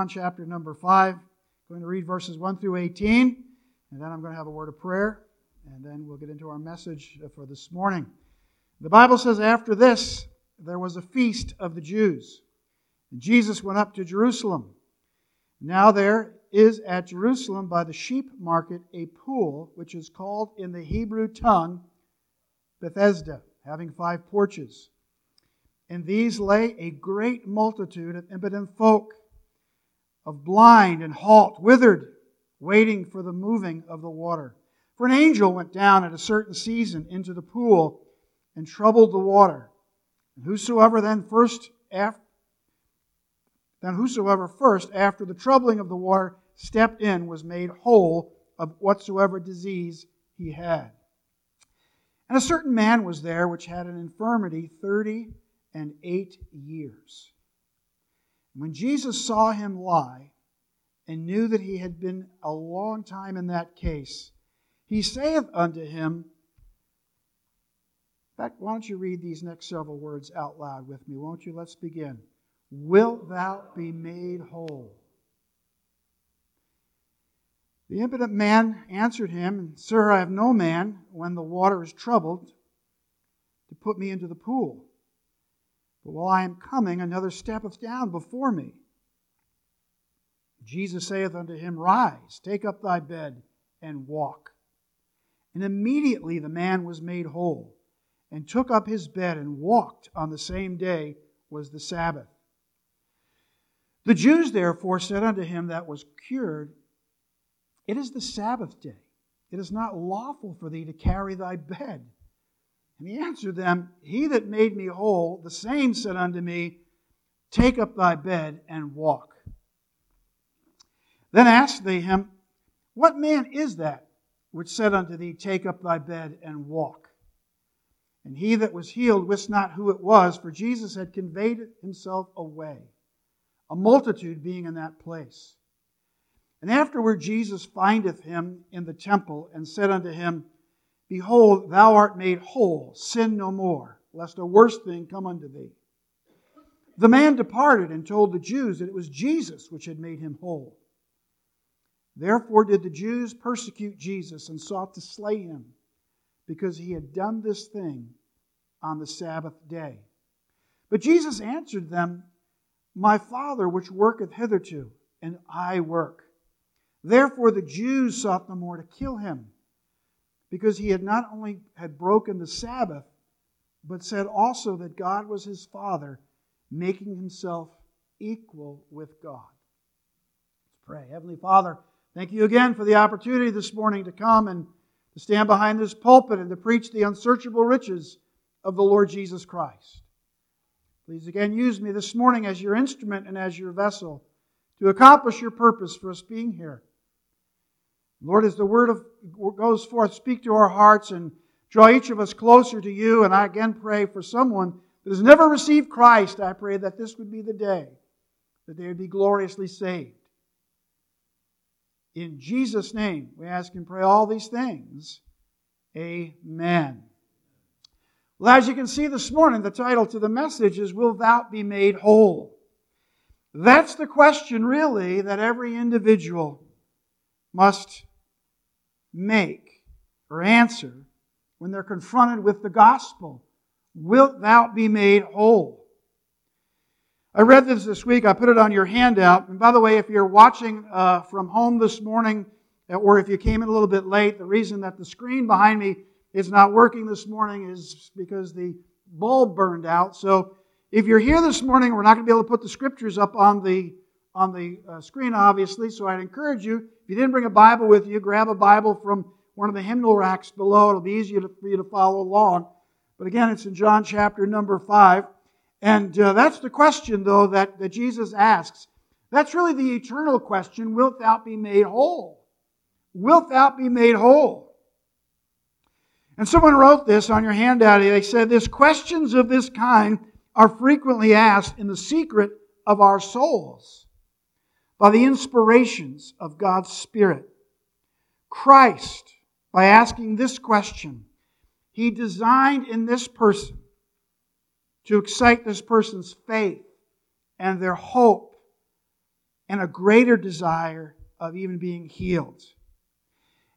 John chapter number 5. I'm going to read verses 1 through 18, and then I'm going to have a word of prayer, and then we'll get into our message for this morning. The Bible says, After this, there was a feast of the Jews. And Jesus went up to Jerusalem. Now there is at Jerusalem by the sheep market a pool, which is called in the Hebrew tongue Bethesda, having five porches. In these lay a great multitude of impotent folk of blind and halt, withered, waiting for the moving of the water. For an angel went down at a certain season into the pool and troubled the water. And whosoever then first after then whosoever first after the troubling of the water stepped in was made whole of whatsoever disease he had. And a certain man was there which had an infirmity thirty and eight years. When Jesus saw him lie and knew that he had been a long time in that case, he saith unto him, in fact, why don't you read these next several words out loud with me, won't you? Let's begin. Wilt thou be made whole? The impotent man answered him, Sir, I have no man, when the water is troubled, to put me into the pool. But while I am coming, another steppeth down before me. Jesus saith unto him, Rise, take up thy bed, and walk. And immediately the man was made whole, and took up his bed and walked. On the same day was the Sabbath. The Jews therefore said unto him that was cured, It is the Sabbath day. It is not lawful for thee to carry thy bed. And he answered them, He that made me whole, the same said unto me, Take up thy bed and walk. Then asked they him, What man is that which said unto thee, Take up thy bed and walk? And he that was healed wist not who it was, for Jesus had conveyed himself away, a multitude being in that place. And afterward Jesus findeth him in the temple, and said unto him, Behold, thou art made whole, sin no more, lest a worse thing come unto thee. The man departed and told the Jews that it was Jesus which had made him whole. Therefore did the Jews persecute Jesus and sought to slay him, because he had done this thing on the Sabbath day. But Jesus answered them, My Father which worketh hitherto, and I work. Therefore the Jews sought the more to kill him because he had not only had broken the Sabbath, but said also that God was his Father, making himself equal with God. Let's pray. Heavenly Father, thank you again for the opportunity this morning to come and to stand behind this pulpit and to preach the unsearchable riches of the Lord Jesus Christ. Please again use me this morning as your instrument and as your vessel to accomplish your purpose for us being here. Lord, as the word of, goes forth, speak to our hearts and draw each of us closer to you. And I again pray for someone that has never received Christ. I pray that this would be the day that they would be gloriously saved. In Jesus' name, we ask and pray all these things. Amen. Well, as you can see this morning, the title to the message is Will Thou Be Made Whole? That's the question, really, that every individual must make or answer when they're confronted with the gospel. Wilt thou be made whole? I read this this week. I put it on your handout. And by the way, if you're watching uh, from home this morning, uh, or if you came in a little bit late, the reason that the screen behind me is not working this morning is because the bulb burned out. So if you're here this morning, we're not going to be able to put the scriptures up on the on the uh, screen, obviously. So I'd encourage you, if you didn't bring a Bible with you, grab a Bible from one of the hymnal racks below. It'll be easier for you to follow along. But again, it's in John chapter number 5. And uh, that's the question, though, that, that Jesus asks. That's really the eternal question Wilt thou be made whole? Wilt thou be made whole? And someone wrote this on your handout. They said, This questions of this kind are frequently asked in the secret of our souls by the inspirations of God's Spirit. Christ, by asking this question, he designed in this person to excite this person's faith and their hope and a greater desire of even being healed.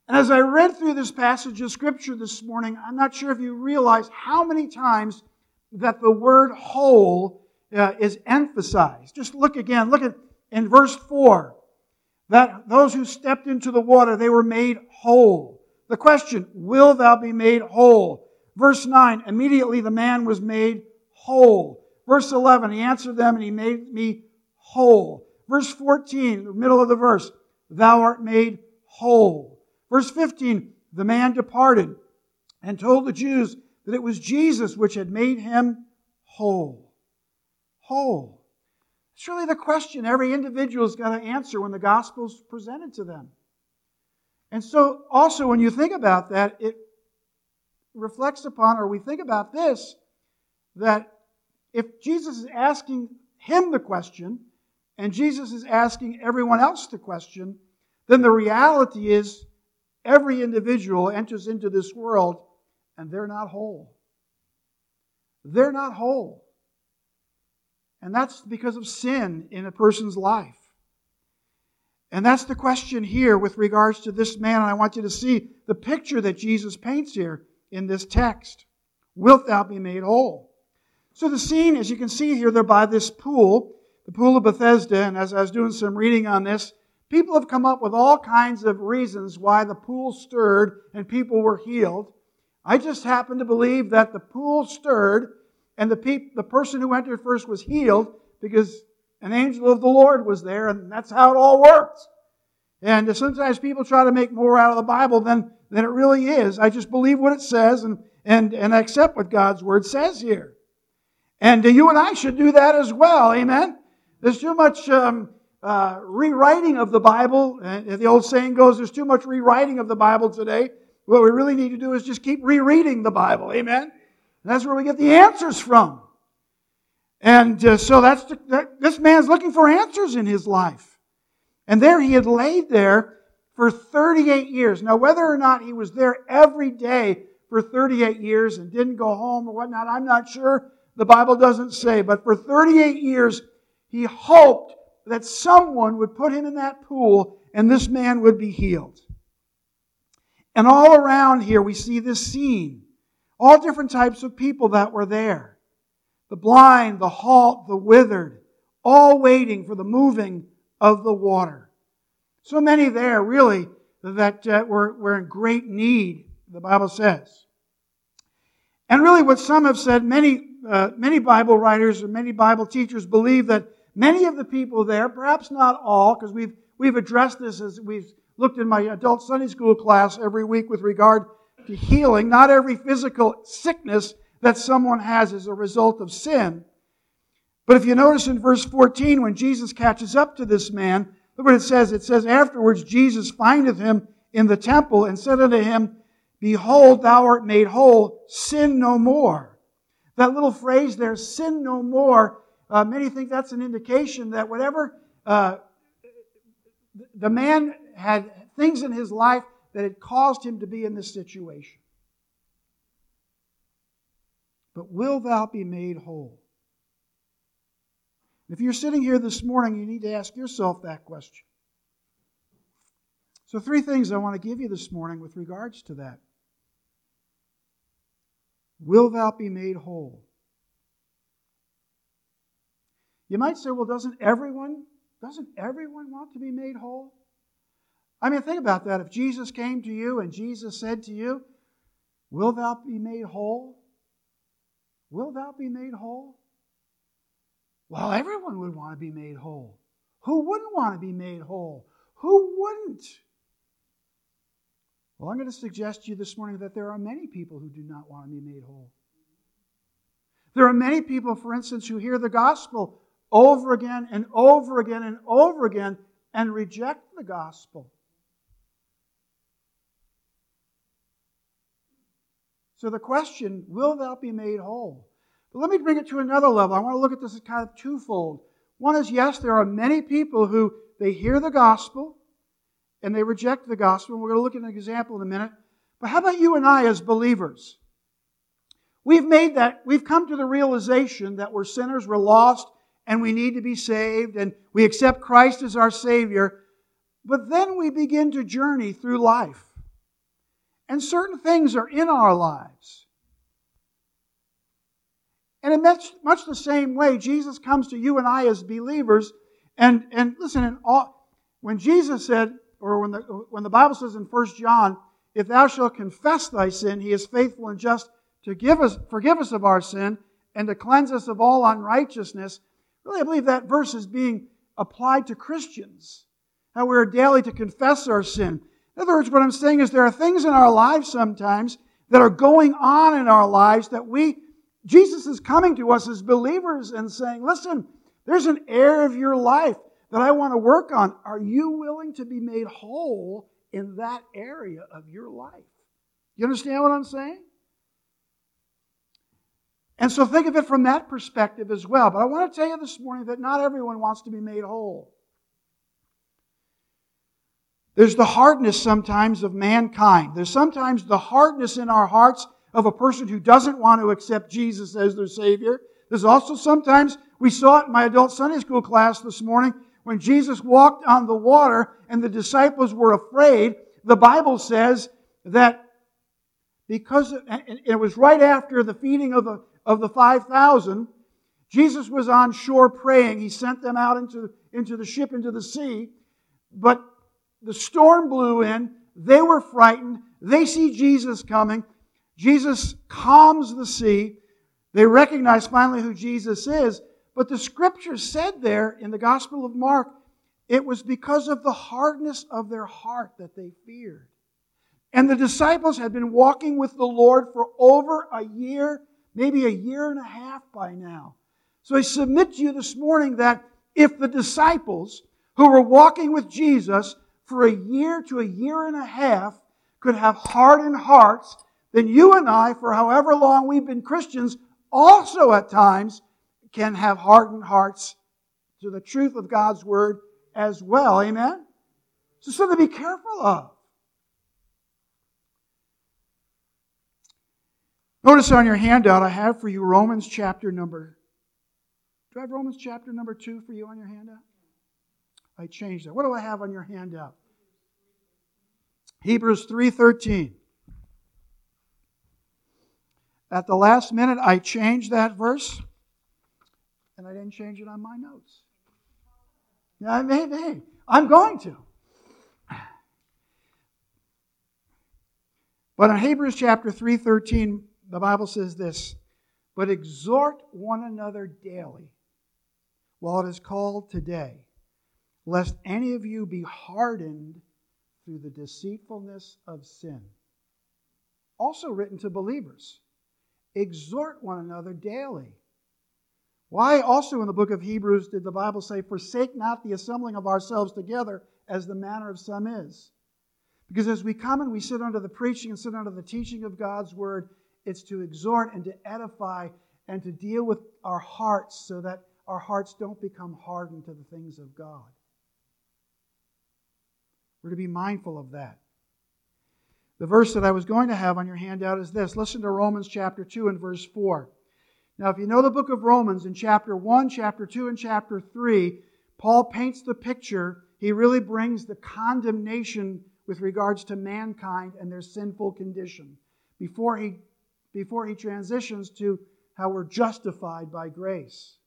And as I read through this passage of Scripture this morning, I'm not sure if you realize how many times that the word whole uh, is emphasized. Just look again. Look at in verse 4 that those who stepped into the water, they were made whole. The question, will thou be made whole? Verse 9, immediately the man was made whole. Verse 11, he answered them and he made me whole. Verse 14, the middle of the verse, thou art made whole. Verse 15, the man departed and told the Jews that it was Jesus which had made him whole. Whole. It's really the question every individual's got to answer when the gospel's presented to them. And so, also, when you think about that, it reflects upon, or we think about this, that if Jesus is asking him the question, and Jesus is asking everyone else the question, then the reality is every individual enters into this world and they're not whole. They're not whole. And that's because of sin in a person's life. And that's the question here with regards to this man. And I want you to see the picture that Jesus paints here in this text. Wilt thou be made whole? So the scene, as you can see here, they're by this pool, the pool of Bethesda. And as I was doing some reading on this, people have come up with all kinds of reasons why the pool stirred and people were healed. I just happen to believe that the pool stirred and the, pe- the person who entered first was healed because an angel of the Lord was there, and that's how it all works. And sometimes people try to make more out of the Bible than, than it really is. I just believe what it says and, and, and accept what God's Word says here. And you and I should do that as well. Amen? There's too much um, uh, rewriting of the Bible. And the old saying goes, there's too much rewriting of the Bible today. What we really need to do is just keep rereading the Bible. Amen? That's where we get the answers from. And uh, so that's the, that, this man's looking for answers in his life. And there he had laid there for 38 years. Now, whether or not he was there every day for 38 years and didn't go home or whatnot, I'm not sure. The Bible doesn't say. But for 38 years, he hoped that someone would put him in that pool and this man would be healed. And all around here, we see this scene. All different types of people that were there the blind, the halt, the withered, all waiting for the moving of the water. So many there, really, that uh, were, were in great need, the Bible says. And really, what some have said, many, uh, many Bible writers or many Bible teachers believe that many of the people there, perhaps not all, because we've, we've addressed this as we've looked in my adult Sunday school class every week with regard to healing. Not every physical sickness that someone has is a result of sin. But if you notice in verse 14, when Jesus catches up to this man, look what it says. It says, Afterwards Jesus findeth him in the temple and said unto him, Behold, thou art made whole, sin no more. That little phrase there, sin no more, uh, many think that's an indication that whatever uh, the man had things in his life that had caused him to be in this situation. But will thou be made whole? If you're sitting here this morning, you need to ask yourself that question. So, three things I want to give you this morning with regards to that. Will thou be made whole? You might say, well, doesn't everyone, doesn't everyone want to be made whole? I mean, think about that. If Jesus came to you and Jesus said to you, Will thou be made whole? Will thou be made whole? Well, everyone would want to be made whole. Who wouldn't want to be made whole? Who wouldn't? Well, I'm going to suggest to you this morning that there are many people who do not want to be made whole. There are many people, for instance, who hear the gospel over again and over again and over again and reject the gospel. So the question, will thou be made whole? But let me bring it to another level. I want to look at this as kind of twofold. One is, yes, there are many people who they hear the gospel and they reject the gospel. We're going to look at an example in a minute. But how about you and I as believers? We've made that, we've come to the realization that we're sinners, we're lost, and we need to be saved and we accept Christ as our Savior. But then we begin to journey through life. And certain things are in our lives. And in much, much the same way, Jesus comes to you and I as believers. And, and listen, and all, when Jesus said, or when the, when the Bible says in 1 John, if thou shalt confess thy sin, he is faithful and just to give us, forgive us of our sin and to cleanse us of all unrighteousness. Really, I believe that verse is being applied to Christians. How we are daily to confess our sin. In other words, what I'm saying is there are things in our lives sometimes that are going on in our lives that we, Jesus is coming to us as believers and saying, listen, there's an area of your life that I want to work on. Are you willing to be made whole in that area of your life? You understand what I'm saying? And so think of it from that perspective as well. But I want to tell you this morning that not everyone wants to be made whole. There's the hardness sometimes of mankind. There's sometimes the hardness in our hearts of a person who doesn't want to accept Jesus as their Savior. There's also sometimes, we saw it in my adult Sunday school class this morning, when Jesus walked on the water and the disciples were afraid. The Bible says that because it was right after the feeding of the of the 5,000, Jesus was on shore praying. He sent them out into, into the ship, into the sea. But the storm blew in. They were frightened. They see Jesus coming. Jesus calms the sea. They recognize finally who Jesus is. But the scripture said there in the Gospel of Mark, it was because of the hardness of their heart that they feared. And the disciples had been walking with the Lord for over a year maybe a year and a half by now. So I submit to you this morning that if the disciples who were walking with Jesus for a year to a year and a half could have hardened hearts, then you and I, for however long we've been Christians, also at times can have hardened hearts to the truth of God's Word as well. Amen? So something to be careful of. Notice on your handout, I have for you Romans chapter number. Do I have Romans chapter number two for you on your handout? I changed that. What do I have on your handout? Hebrews 3:13. At the last minute, I changed that verse, and I didn't change it on my notes. Yeah, maybe. I'm going to. But in Hebrews chapter 3:13, the Bible says this But exhort one another daily while it is called today, lest any of you be hardened through the deceitfulness of sin. Also written to believers exhort one another daily. Why also in the book of Hebrews did the Bible say, Forsake not the assembling of ourselves together as the manner of some is? Because as we come and we sit under the preaching and sit under the teaching of God's word, it's to exhort and to edify and to deal with our hearts so that our hearts don't become hardened to the things of God. We're to be mindful of that. The verse that I was going to have on your handout is this. Listen to Romans chapter 2 and verse 4. Now, if you know the book of Romans, in chapter 1, chapter 2, and chapter 3, Paul paints the picture. He really brings the condemnation with regards to mankind and their sinful condition before he before he transitions to how we're justified by grace.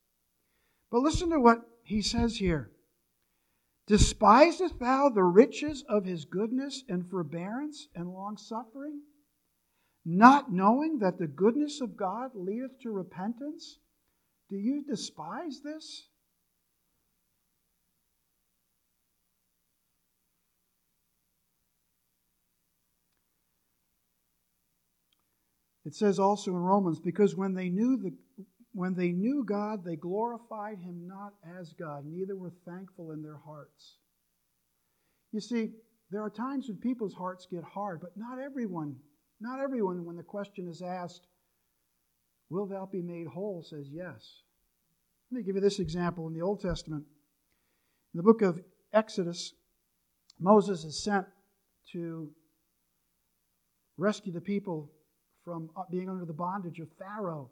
But listen to what he says here. Despisest thou the riches of his goodness and forbearance and longsuffering, not knowing that the goodness of God leadeth to repentance? Do you despise this? It says also in Romans, because when they knew the when they knew God, they glorified him not as God, neither were thankful in their hearts. You see, there are times when people's hearts get hard, but not everyone, not everyone, when the question is asked, Will thou be made whole? says yes. Let me give you this example in the Old Testament. In the book of Exodus, Moses is sent to rescue the people from uh, being under the bondage of Pharaoh.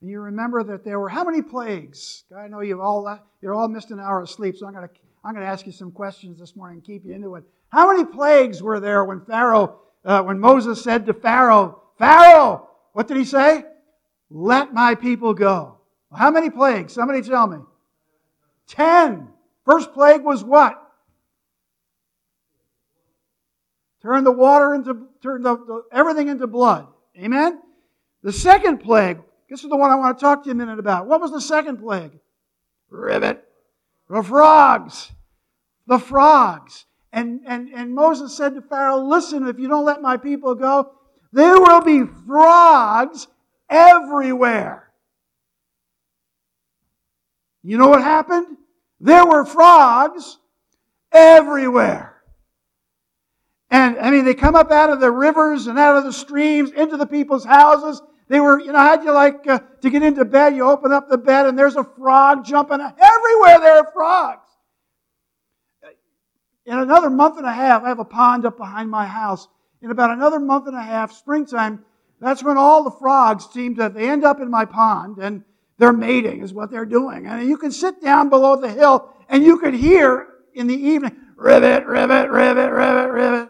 And you remember that there were how many plagues? I know you've all you're all missed an hour of sleep, so I'm going to I'm to ask you some questions this morning and keep you into it. How many plagues were there when Pharaoh, uh, when Moses said to Pharaoh, Pharaoh, what did he say? Let my people go. How many plagues? Somebody tell me. Ten. First plague was what? Turn the water into, turn the, the, everything into blood. Amen? The second plague, this is the one I want to talk to you a minute about. What was the second plague? Ribbit. The frogs. The frogs. And, and, and Moses said to Pharaoh, Listen, if you don't let my people go, there will be frogs everywhere. You know what happened? There were frogs everywhere. And I mean, they come up out of the rivers and out of the streams into the people's houses. They were, you know, how'd you like uh, to get into bed? You open up the bed and there's a frog jumping. Everywhere there are frogs. In another month and a half, I have a pond up behind my house. In about another month and a half, springtime, that's when all the frogs seem to, they end up in my pond and they're mating is what they're doing. And you can sit down below the hill and you could hear in the evening, ribbit, ribbit, ribbit, ribbit, ribbit.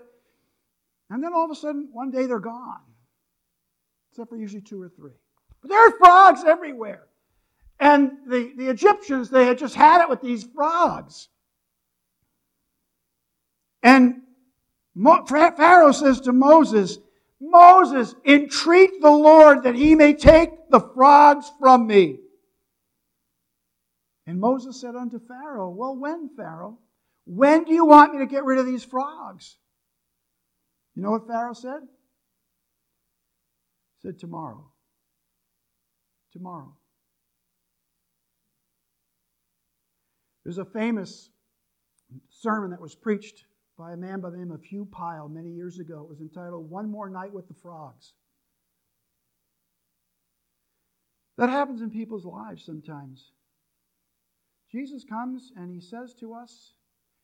And then all of a sudden, one day they're gone. Except for usually two or three. But there are frogs everywhere. And the, the Egyptians, they had just had it with these frogs. And Pharaoh says to Moses, Moses, entreat the Lord that he may take the frogs from me. And Moses said unto Pharaoh, Well, when, Pharaoh? When do you want me to get rid of these frogs? You know what Pharaoh said? Said, Tomorrow. Tomorrow. There's a famous sermon that was preached by a man by the name of Hugh Pyle many years ago. It was entitled One More Night with the Frogs. That happens in people's lives sometimes. Jesus comes and he says to us,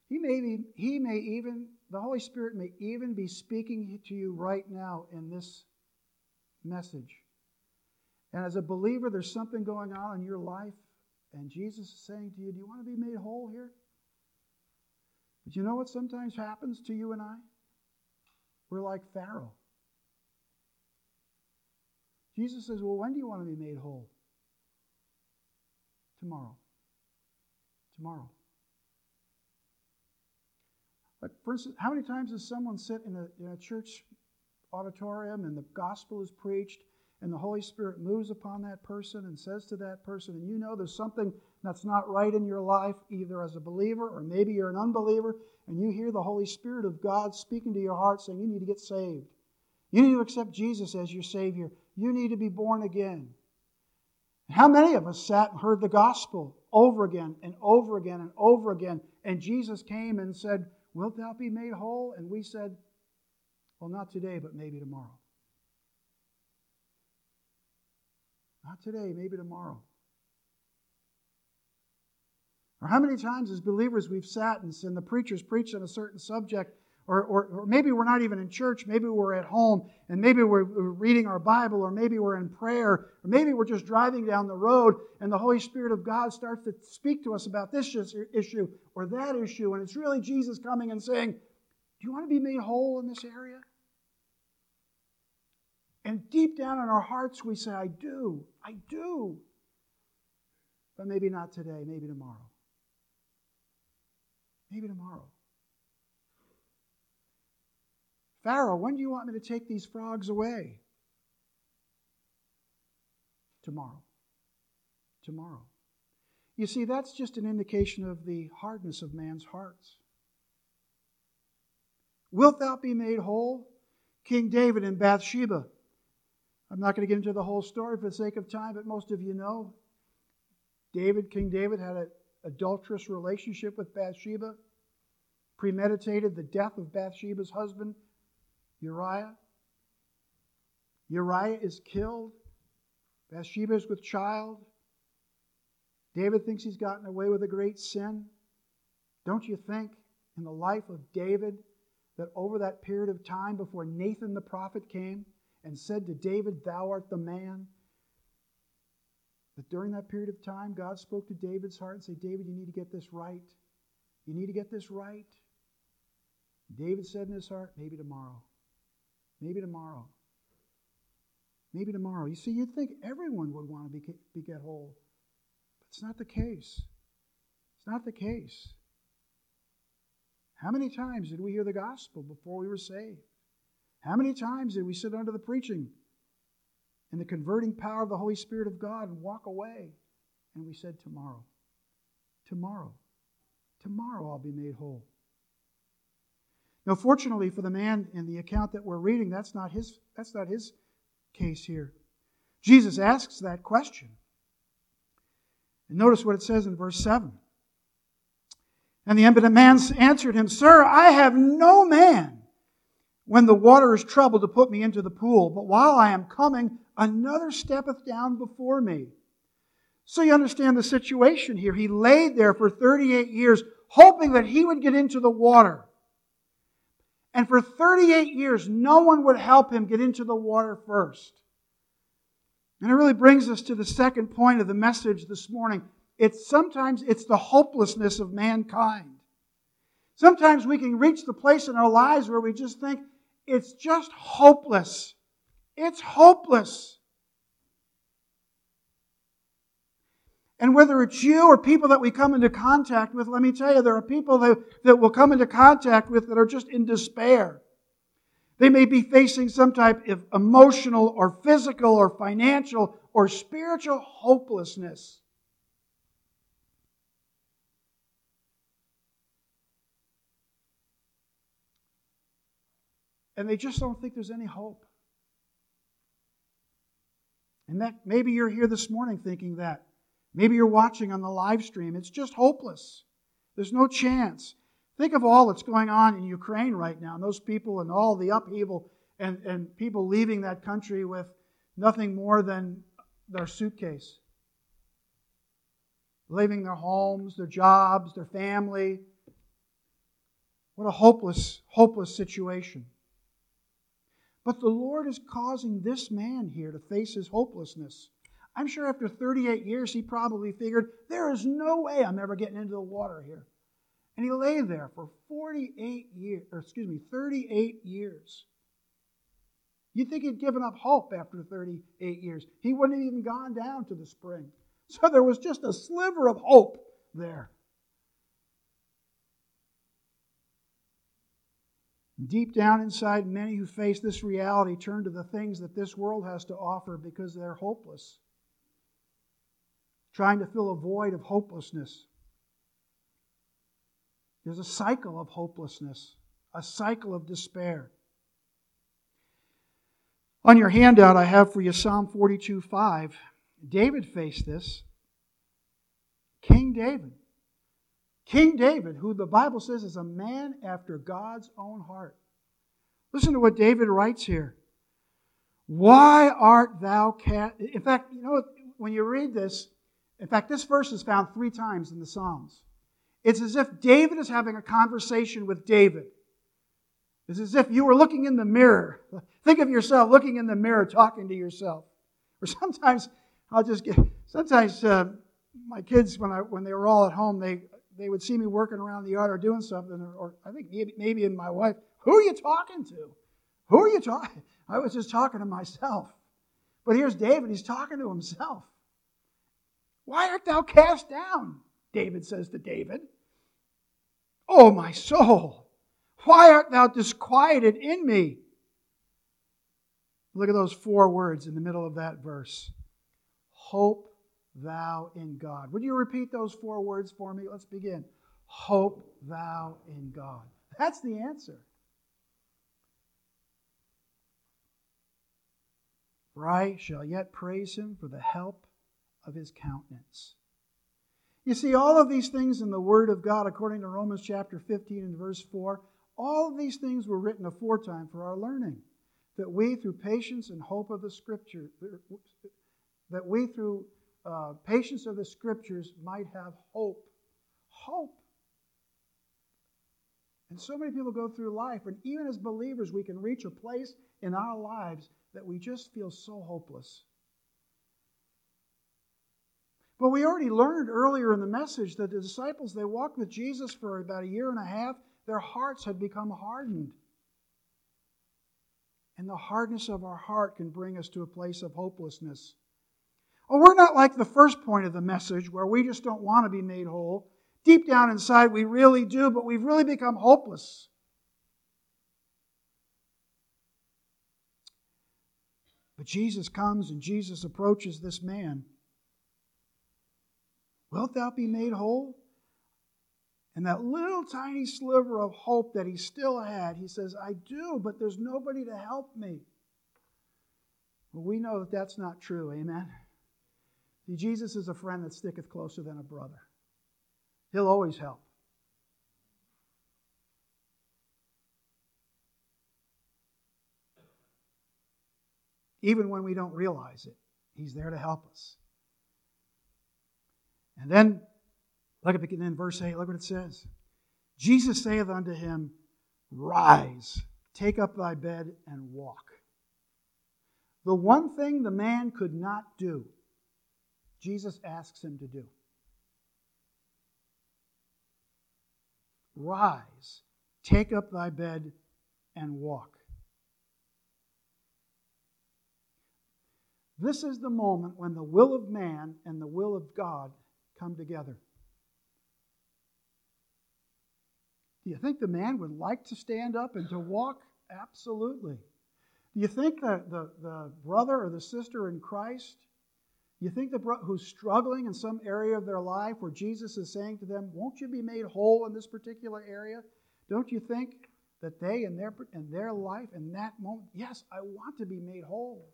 he may, be, he may even, the Holy Spirit may even be speaking to you right now in this message. And as a believer, there's something going on in your life, and Jesus is saying to you, Do you want to be made whole here? But you know what sometimes happens to you and I? We're like Pharaoh. Jesus says, Well, when do you want to be made whole? Tomorrow. Tomorrow. Like, for instance, how many times does someone sit in a, in a church auditorium and the gospel is preached and the Holy Spirit moves upon that person and says to that person, and you know there's something that's not right in your life, either as a believer or maybe you're an unbeliever, and you hear the Holy Spirit of God speaking to your heart saying, You need to get saved. You need to accept Jesus as your Savior. You need to be born again. How many of us sat and heard the gospel over again and over again and over again, and Jesus came and said, Wilt thou be made whole? And we said, Well, not today, but maybe tomorrow. Not today, maybe tomorrow. Or how many times as believers we've sat and, and the preachers preached on a certain subject, or, or, or, maybe we're not even in church, maybe we're at home, and maybe we're reading our Bible, or maybe we're in prayer, or maybe we're just driving down the road, and the Holy Spirit of God starts to speak to us about this issue or that issue, and it's really Jesus coming and saying, Do you want to be made whole in this area? And deep down in our hearts, we say, I do. I do. But maybe not today, maybe tomorrow. Maybe tomorrow. Pharaoh, when do you want me to take these frogs away? Tomorrow. Tomorrow. You see, that's just an indication of the hardness of man's hearts. Wilt thou be made whole? King David in Bathsheba I'm not going to get into the whole story for the sake of time, but most of you know David, King David, had an adulterous relationship with Bathsheba, premeditated the death of Bathsheba's husband, Uriah. Uriah is killed. Bathsheba is with child. David thinks he's gotten away with a great sin. Don't you think in the life of David that over that period of time before Nathan the prophet came, and said to David, Thou art the man. That during that period of time, God spoke to David's heart and said, David, you need to get this right. You need to get this right. David said in his heart, maybe tomorrow. Maybe tomorrow. Maybe tomorrow. You see, you'd think everyone would want to be, be get whole. But it's not the case. It's not the case. How many times did we hear the gospel before we were saved? How many times did we sit under the preaching and the converting power of the Holy Spirit of God and walk away? And we said, Tomorrow, tomorrow, tomorrow I'll be made whole. Now, fortunately for the man in the account that we're reading, that's not his, that's not his case here. Jesus asks that question. And notice what it says in verse 7. And the impotent man answered him, Sir, I have no man when the water is troubled to put me into the pool, but while I am coming, another steppeth down before me. So you understand the situation here. He laid there for 38 years, hoping that he would get into the water. And for 38 years, no one would help him get into the water first. And it really brings us to the second point of the message this morning. It's sometimes it's the hopelessness of mankind. Sometimes we can reach the place in our lives where we just think it's just hopeless. It's hopeless. And whether it's you or people that we come into contact with, let me tell you, there are people that, that will come into contact with that are just in despair. They may be facing some type of emotional or physical or financial or spiritual hopelessness. And they just don't think there's any hope. And that maybe you're here this morning thinking that. Maybe you're watching on the live stream. It's just hopeless. There's no chance. Think of all that's going on in Ukraine right now, and those people and all the upheaval and, and people leaving that country with nothing more than their suitcase. Leaving their homes, their jobs, their family. What a hopeless, hopeless situation. But the Lord is causing this man here to face his hopelessness. I'm sure after 38 years, he probably figured, there is no way I'm ever getting into the water here. And he lay there for 48 years, or excuse me, 38 years. You'd think he'd given up hope after 38 years. He wouldn't have even gone down to the spring. So there was just a sliver of hope there. Deep down inside, many who face this reality turn to the things that this world has to offer because they're hopeless trying to fill a void of hopelessness. There's a cycle of hopelessness, a cycle of despair. On your handout, I have for you Psalm 42 5. David faced this. King David. King David, who the Bible says is a man after God's own heart. Listen to what David writes here. Why art thou cast? In fact, you know, when you read this, in fact, this verse is found three times in the Psalms. It's as if David is having a conversation with David. It's as if you were looking in the mirror. Think of yourself looking in the mirror, talking to yourself. Or sometimes I'll just get. Sometimes uh, my kids, when I when they were all at home, they they would see me working around the yard or doing something, or, or I think maybe maybe in my wife, who are you talking to? Who are you talking? I was just talking to myself. But here's David. He's talking to himself. Why art thou cast down? David says to David. Oh, my soul, why art thou disquieted in me? Look at those four words in the middle of that verse. Hope thou in God. Would you repeat those four words for me? Let's begin. Hope thou in God. That's the answer. For I shall yet praise him for the help of his countenance. You see, all of these things in the Word of God, according to Romans chapter 15 and verse 4, all of these things were written aforetime for our learning, that we, through patience and hope of the Scripture, that we, through uh, patience of the Scriptures, might have hope. Hope. And so many people go through life, and even as believers, we can reach a place in our lives that we just feel so hopeless. But we already learned earlier in the message that the disciples, they walked with Jesus for about a year and a half. Their hearts had become hardened. And the hardness of our heart can bring us to a place of hopelessness. Oh, we're not like the first point of the message where we just don't want to be made whole. Deep down inside, we really do, but we've really become hopeless. But Jesus comes and Jesus approaches this man. Wilt thou be made whole? And that little tiny sliver of hope that he still had, he says, I do, but there's nobody to help me. Well, we know that that's not true. Amen. See, Jesus is a friend that sticketh closer than a brother. He'll always help. Even when we don't realize it, He's there to help us. And then, look at in verse 8, look what it says. Jesus saith unto him, Rise, take up thy bed, and walk. The one thing the man could not do, Jesus asks him to do. Rise, take up thy bed, and walk. This is the moment when the will of man and the will of God come together. Do you think the man would like to stand up and to walk? Absolutely. Do you think that the, the brother or the sister in Christ, you think the bro- who's struggling in some area of their life where Jesus is saying to them, Won't you be made whole in this particular area? Don't you think that they in their, in their life, in that moment, yes, I want to be made whole.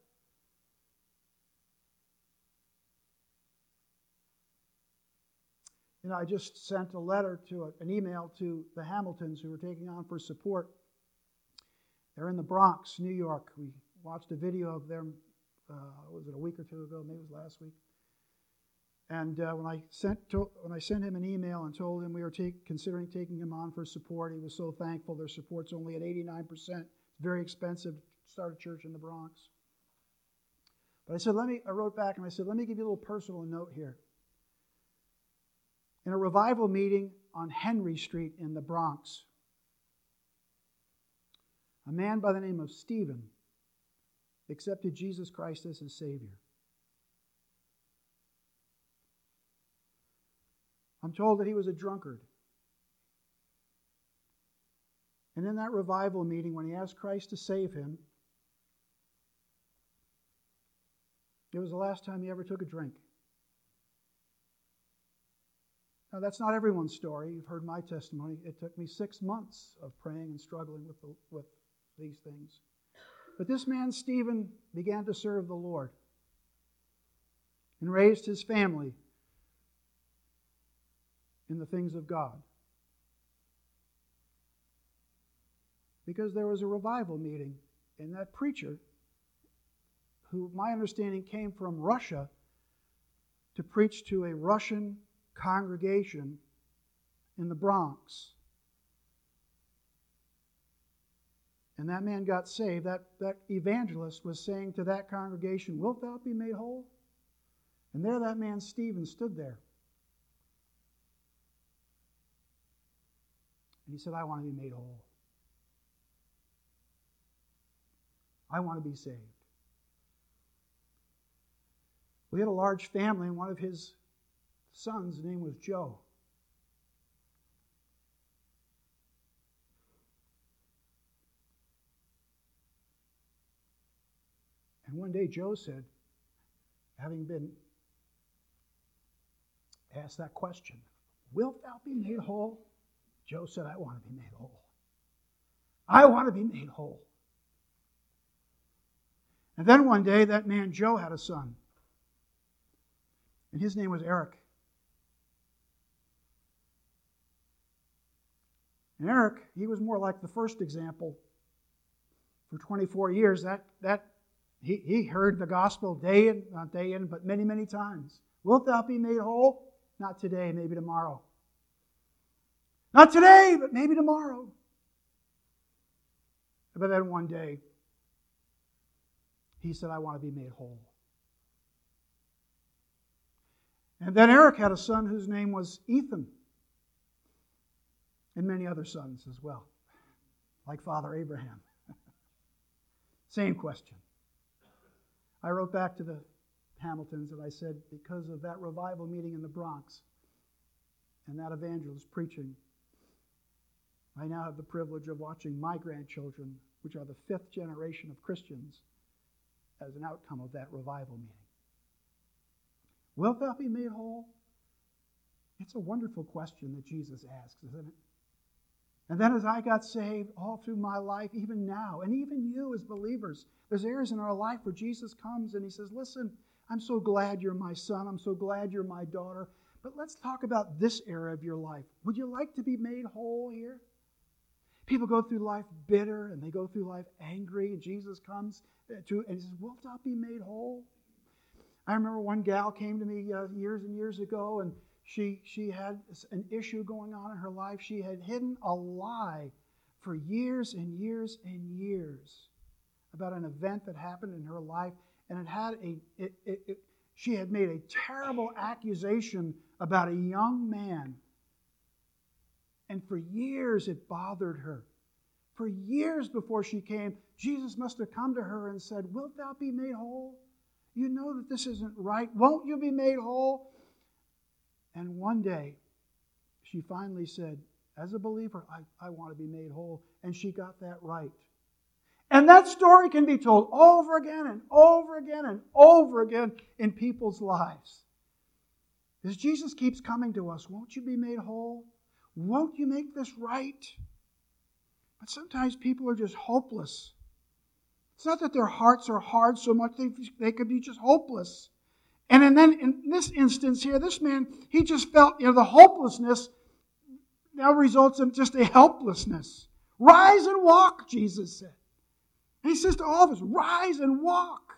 You know, I just sent a letter to a, an email to the Hamiltons who were taking on for support. They're in the Bronx, New York. We watched a video of them, uh, was it a week or two ago? Maybe it was last week. And uh, when I sent to, when I sent him an email and told him we were take, considering taking him on for support, he was so thankful. Their support's only at 89%. It's very expensive to start a church in the Bronx. But I said, let me. I wrote back and I said, let me give you a little personal note here in a revival meeting on Henry Street in the Bronx. A man by the name of Stephen accepted Jesus Christ as his Savior. I'm told that he was a drunkard. And in that revival meeting, when he asked Christ to save him, it was the last time he ever took a drink. Now, that's not everyone's story. You've heard my testimony. It took me six months of praying and struggling with, the, with these things. But this man, Stephen, began to serve the Lord and raised his family in the things of God. Because there was a revival meeting, and that preacher, who my understanding came from Russia, to preach to a Russian congregation in the Bronx. And that man got saved. That, that evangelist was saying to that congregation, Wilt thou be made whole? And there that man Stephen stood there. And he said, I want to be made whole. I want to be saved. We had a large family, and one of his son's name was Joe. And one day Joe said, having been asked that question, Wilt thou be made whole? Joe said, I want to be made whole. I want to be made whole. And then one day, that man Joe had a son. And his name was Eric. And Eric, he was more like the first example. For 24 years, that, that he, he heard the gospel day in, not day in, but many, many times. Wilt thou be made whole? Not today, maybe tomorrow. Not today, but maybe tomorrow. But then one day, he said, I want to be made whole. And then Eric had a son whose name was Ethan, and many other sons as well, like Father Abraham. Same question. I wrote back to the Hamiltons and I said, because of that revival meeting in the Bronx and that evangelist preaching, I now have the privilege of watching my grandchildren, which are the fifth generation of Christians, as an outcome of that revival meeting. Wilt thou be made whole? It's a wonderful question that Jesus asks, isn't it? And then as I got saved all through my life, even now, and even you as believers, there's areas in our life where Jesus comes and he says, Listen, I'm so glad you're my son. I'm so glad you're my daughter. But let's talk about this area of your life. Would you like to be made whole here? People go through life bitter and they go through life angry, and Jesus comes to and he says, Wilt thou be made whole? I remember one gal came to me uh, years and years ago, and she, she had an issue going on in her life. She had hidden a lie for years and years and years about an event that happened in her life, and it had a it, it, it, she had made a terrible accusation about a young man, and for years it bothered her. For years before she came, Jesus must have come to her and said, "Wilt thou be made whole?" You know that this isn't right. Won't you be made whole? And one day, she finally said, As a believer, I, I want to be made whole. And she got that right. And that story can be told over again and over again and over again in people's lives. As Jesus keeps coming to us, won't you be made whole? Won't you make this right? But sometimes people are just hopeless. It's not that their hearts are hard so much, they, they could be just hopeless. And then in this instance here, this man, he just felt, you know, the hopelessness now results in just a helplessness. Rise and walk, Jesus said. And he says to all of us, rise and walk.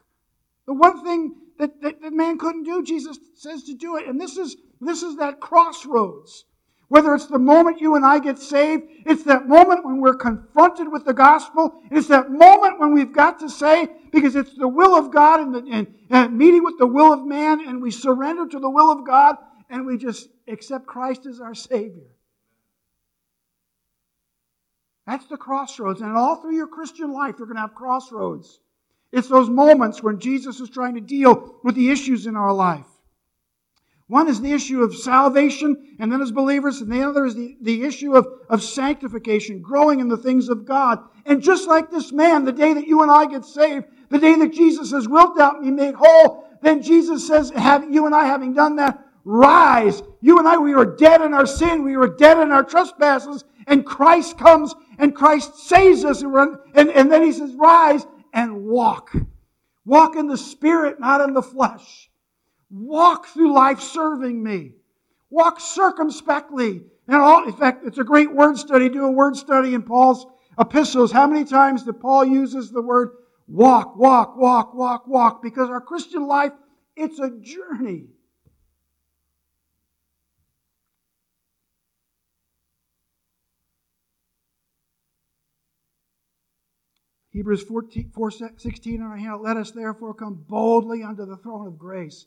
The one thing that, that, that man couldn't do, Jesus says to do it. And this is, this is that crossroads whether it's the moment you and I get saved, it's that moment when we're confronted with the gospel. It's that moment when we've got to say, because it's the will of God and, the, and, and meeting with the will of man, and we surrender to the will of God and we just accept Christ as our Savior. That's the crossroads. And all through your Christian life, you're going to have crossroads. It's those moments when Jesus is trying to deal with the issues in our life. One is the issue of salvation, and then as believers, and the other is the, the issue of, of sanctification, growing in the things of God. And just like this man, the day that you and I get saved, the day that Jesus says, Wilt thou be made whole? Then Jesus says, have, You and I, having done that, rise. You and I, we were dead in our sin, we were dead in our trespasses, and Christ comes and Christ saves us. And, and, and then he says, Rise and walk. Walk in the Spirit, not in the flesh. Walk through life serving me. Walk circumspectly. And all, in fact, it's a great word study. Do a word study in Paul's epistles. How many times did Paul uses the word walk, walk, walk, walk, walk? Because our Christian life, it's a journey. Hebrews 14, 4, 16 on our hand. Let us therefore come boldly unto the throne of grace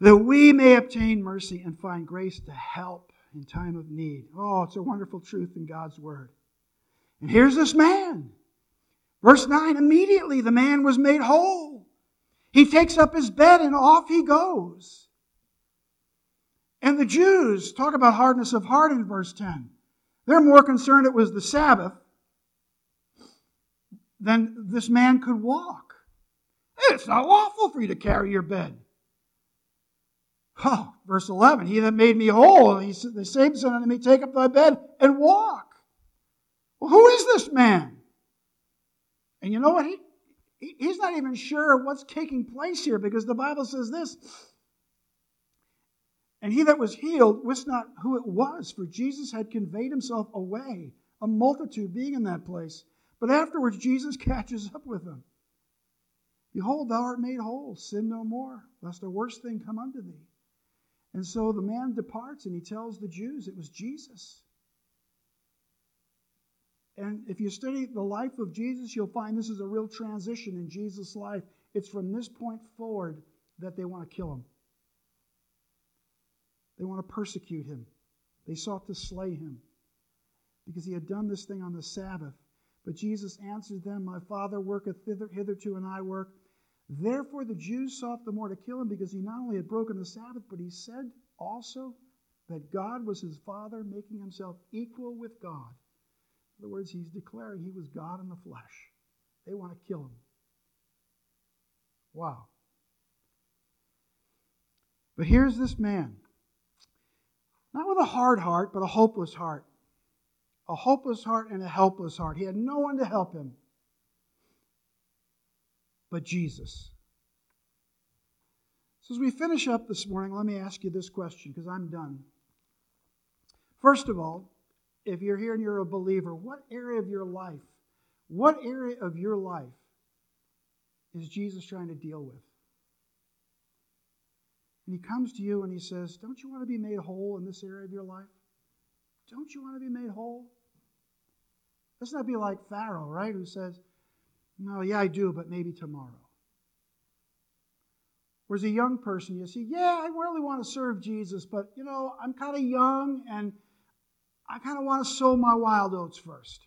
that we may obtain mercy and find grace to help in time of need. Oh, it's a wonderful truth in God's Word. And here's this man. Verse 9 immediately the man was made whole. He takes up his bed and off he goes. And the Jews talk about hardness of heart in verse 10. They're more concerned it was the Sabbath than this man could walk. It's not lawful for you to carry your bed. Oh, verse 11, He that made me whole, he, said, the same said unto me, Take up thy bed and walk. Well, who is this man? And you know what? He, he's not even sure what's taking place here because the Bible says this. And he that was healed wist not who it was, for Jesus had conveyed himself away, a multitude being in that place. But afterwards, Jesus catches up with them. Behold, thou art made whole, sin no more, lest a worse thing come unto thee. And so the man departs and he tells the Jews it was Jesus. And if you study the life of Jesus, you'll find this is a real transition in Jesus' life. It's from this point forward that they want to kill him. They want to persecute him. They sought to slay him because he had done this thing on the Sabbath. But Jesus answered them, My Father worketh hitherto, and I work. Therefore the Jews sought the more to kill him because he not only had broken the Sabbath, but he said also that God was his Father, making himself equal with God. In other words, he's declaring he was God in the flesh. They want to kill him. Wow. But here's this man, not with a hard heart, but a hopeless heart. A hopeless heart and a helpless heart. He had no one to help him but Jesus. So, as we finish up this morning, let me ask you this question because I'm done. First of all, if you're here and you're a believer, what area of your life, what area of your life is Jesus trying to deal with? And he comes to you and he says, Don't you want to be made whole in this area of your life? Don't you want to be made whole? Let's not be like Pharaoh, right? Who says, No, yeah, I do, but maybe tomorrow. Whereas a young person, you see, yeah, I really want to serve Jesus, but you know, I'm kind of young and I kind of want to sow my wild oats first.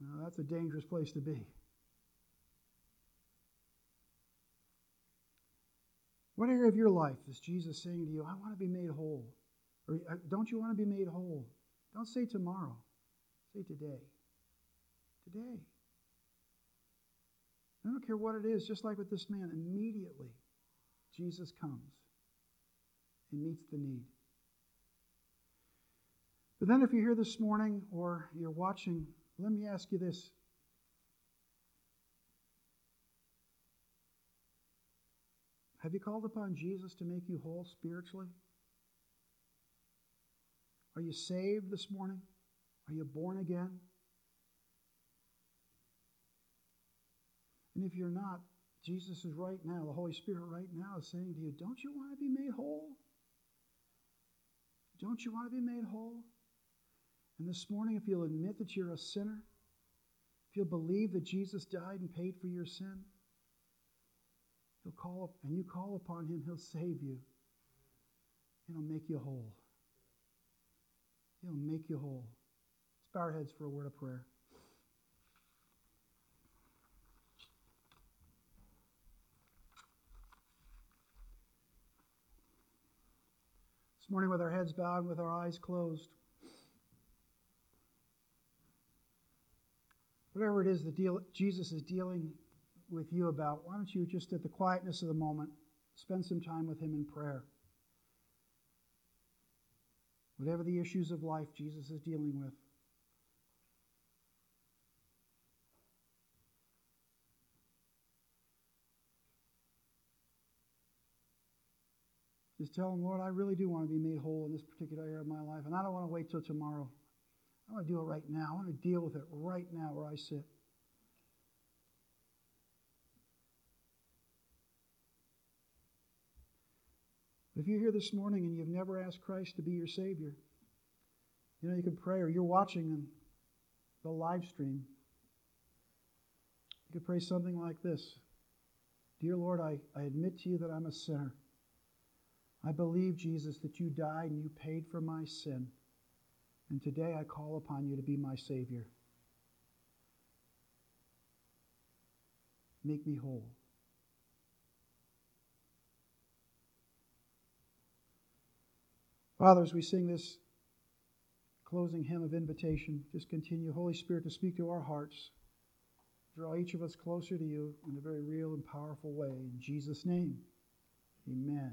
Now, that's a dangerous place to be. What area of your life is Jesus saying to you, I want to be made whole? Or don't you want to be made whole? Don't say tomorrow. Say today. Today. I don't care what it is, just like with this man, immediately Jesus comes and meets the need. But then, if you're here this morning or you're watching, let me ask you this. Have you called upon Jesus to make you whole spiritually? Are you saved this morning? Are you born again? And if you're not, Jesus is right now, the Holy Spirit right now is saying to you, Don't you want to be made whole? Don't you want to be made whole? And this morning, if you'll admit that you're a sinner, if you'll believe that Jesus died and paid for your sin, he'll call and you call upon him, he'll save you. He'll make you whole. He'll make you whole. Let's bow our heads for a word of prayer. Morning, with our heads bowed, with our eyes closed, whatever it is that deal, Jesus is dealing with you about, why don't you just at the quietness of the moment spend some time with Him in prayer? Whatever the issues of life Jesus is dealing with. Just tell him, Lord, I really do want to be made whole in this particular area of my life, and I don't want to wait till tomorrow. I want to do it right now. I want to deal with it right now where I sit. If you're here this morning and you've never asked Christ to be your Savior, you know, you can pray, or you're watching the live stream. You could pray something like this Dear Lord, I, I admit to you that I'm a sinner. I believe, Jesus, that you died and you paid for my sin. And today I call upon you to be my Savior. Make me whole. Father, as we sing this closing hymn of invitation, just continue, Holy Spirit, to speak to our hearts. Draw each of us closer to you in a very real and powerful way. In Jesus' name, amen.